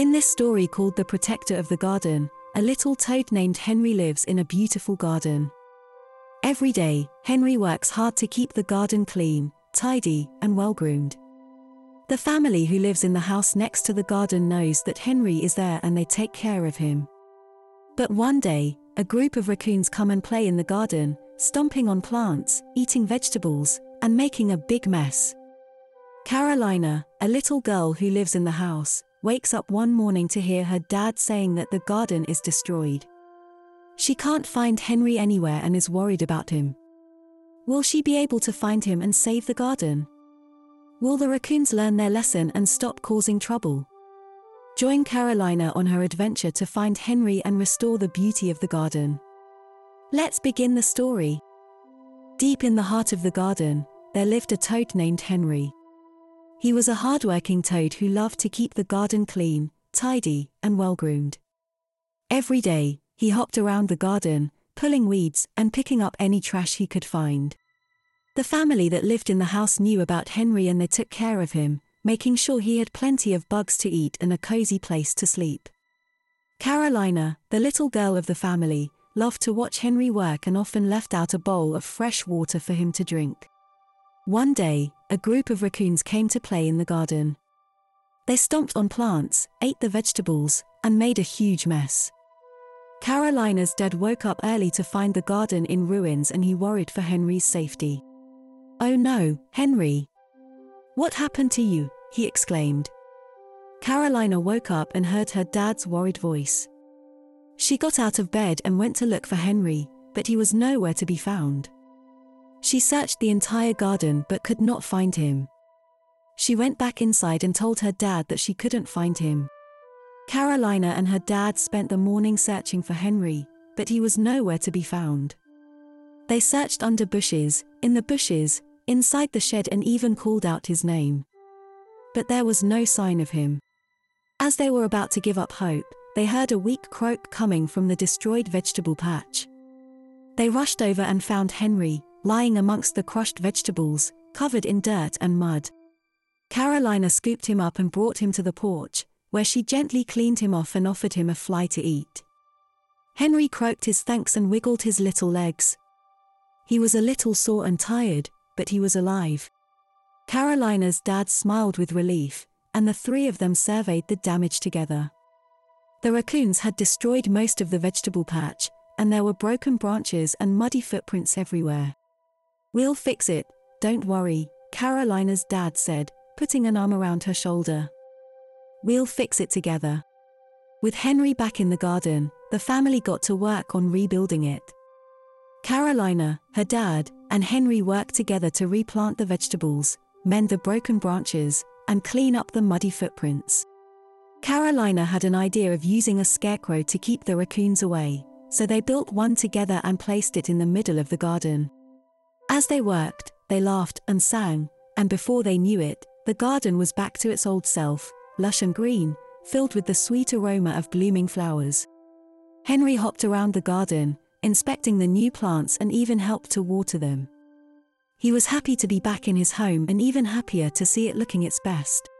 In this story called The Protector of the Garden, a little toad named Henry lives in a beautiful garden. Every day, Henry works hard to keep the garden clean, tidy, and well groomed. The family who lives in the house next to the garden knows that Henry is there and they take care of him. But one day, a group of raccoons come and play in the garden, stomping on plants, eating vegetables, and making a big mess. Carolina, a little girl who lives in the house, wakes up one morning to hear her dad saying that the garden is destroyed. She can't find Henry anywhere and is worried about him. Will she be able to find him and save the garden? Will the raccoons learn their lesson and stop causing trouble? Join Carolina on her adventure to find Henry and restore the beauty of the garden. Let's begin the story. Deep in the heart of the garden, there lived a toad named Henry. He was a hardworking toad who loved to keep the garden clean, tidy, and well groomed. Every day, he hopped around the garden, pulling weeds and picking up any trash he could find. The family that lived in the house knew about Henry and they took care of him, making sure he had plenty of bugs to eat and a cozy place to sleep. Carolina, the little girl of the family, loved to watch Henry work and often left out a bowl of fresh water for him to drink. One day, a group of raccoons came to play in the garden. They stomped on plants, ate the vegetables, and made a huge mess. Carolina's dad woke up early to find the garden in ruins and he worried for Henry's safety. Oh no, Henry. What happened to you? he exclaimed. Carolina woke up and heard her dad's worried voice. She got out of bed and went to look for Henry, but he was nowhere to be found. She searched the entire garden but could not find him. She went back inside and told her dad that she couldn't find him. Carolina and her dad spent the morning searching for Henry, but he was nowhere to be found. They searched under bushes, in the bushes, inside the shed and even called out his name. But there was no sign of him. As they were about to give up hope, they heard a weak croak coming from the destroyed vegetable patch. They rushed over and found Henry, lying amongst the crushed vegetables, covered in dirt and mud. Carolina scooped him up and brought him to the porch, where she gently cleaned him off and offered him a fly to eat. Henry croaked his thanks and wiggled his little legs. He was a little sore and tired, but he was alive. Carolina's dad smiled with relief, and the three of them surveyed the damage together. The raccoons had destroyed most of the vegetable patch, and there were broken branches and muddy footprints everywhere. We'll fix it, don't worry, Carolina's dad said, putting an arm around her shoulder. We'll fix it together. With Henry back in the garden, the family got to work on rebuilding it. Carolina, her dad, and Henry worked together to replant the vegetables, mend the broken branches, and clean up the muddy footprints. Carolina had an idea of using a scarecrow to keep the raccoons away, so they built one together and placed it in the middle of the garden. As they worked, they laughed and sang, and before they knew it, the garden was back to its old self, lush and green, filled with the sweet aroma of blooming flowers. Henry hopped around the garden, inspecting the new plants and even helped to water them. He was happy to be back in his home and even happier to see it looking its best.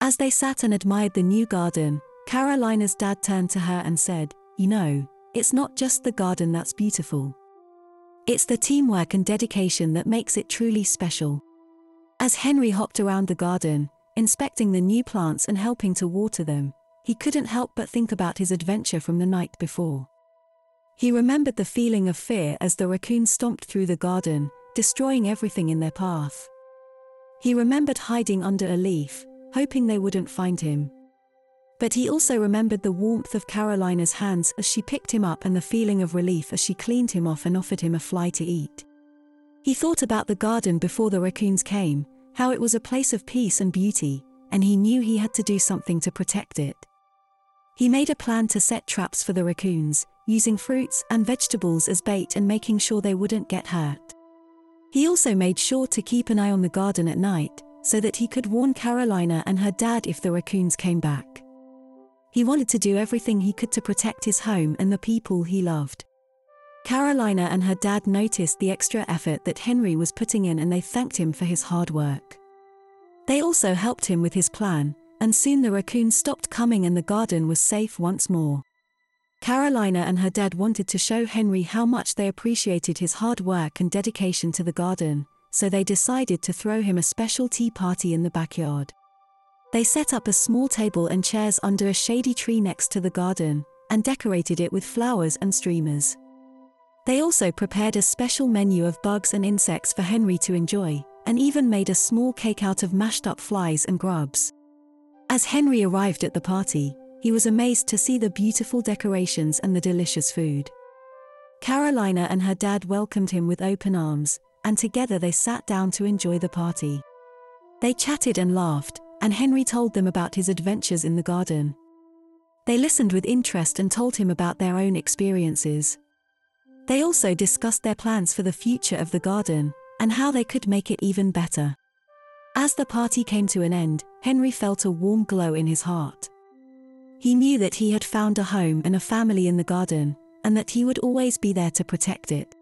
As they sat and admired the new garden, Carolina's dad turned to her and said, You know, it's not just the garden that's beautiful. It's the teamwork and dedication that makes it truly special. As Henry hopped around the garden, inspecting the new plants and helping to water them, he couldn't help but think about his adventure from the night before. He remembered the feeling of fear as the raccoons stomped through the garden, destroying everything in their path. He remembered hiding under a leaf, hoping they wouldn't find him. But he also remembered the warmth of Carolina's hands as she picked him up and the feeling of relief as she cleaned him off and offered him a fly to eat. He thought about the garden before the raccoons came, how it was a place of peace and beauty, and he knew he had to do something to protect it. He made a plan to set traps for the raccoons, using fruits and vegetables as bait and making sure they wouldn't get hurt. He also made sure to keep an eye on the garden at night, so that he could warn Carolina and her dad if the raccoons came back. He wanted to do everything he could to protect his home and the people he loved. Carolina and her dad noticed the extra effort that Henry was putting in and they thanked him for his hard work. They also helped him with his plan, and soon the raccoons stopped coming and the garden was safe once more. Carolina and her dad wanted to show Henry how much they appreciated his hard work and dedication to the garden, so they decided to throw him a special tea party in the backyard. They set up a small table and chairs under a shady tree next to the garden, and decorated it with flowers and streamers. They also prepared a special menu of bugs and insects for Henry to enjoy, and even made a small cake out of mashed up flies and grubs. As Henry arrived at the party, he was amazed to see the beautiful decorations and the delicious food. Carolina and her dad welcomed him with open arms, and together they sat down to enjoy the party. They chatted and laughed, and Henry told them about his adventures in the garden. They listened with interest and told him about their own experiences. They also discussed their plans for the future of the garden, and how they could make it even better. As the party came to an end, Henry felt a warm glow in his heart. He knew that he had found a home and a family in the garden, and that he would always be there to protect it.